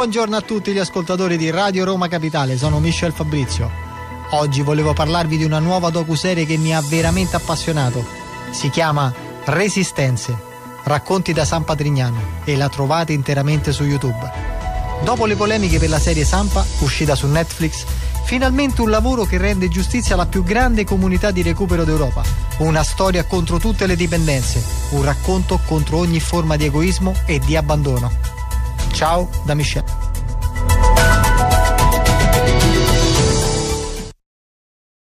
Buongiorno a tutti gli ascoltatori di Radio Roma Capitale, sono Michel Fabrizio. Oggi volevo parlarvi di una nuova docuserie che mi ha veramente appassionato. Si chiama Resistenze, racconti da San Patrignano e la trovate interamente su YouTube. Dopo le polemiche per la serie Sampa, uscita su Netflix, finalmente un lavoro che rende giustizia alla più grande comunità di recupero d'Europa. Una storia contro tutte le dipendenze, un racconto contro ogni forma di egoismo e di abbandono. Ciao da Michel.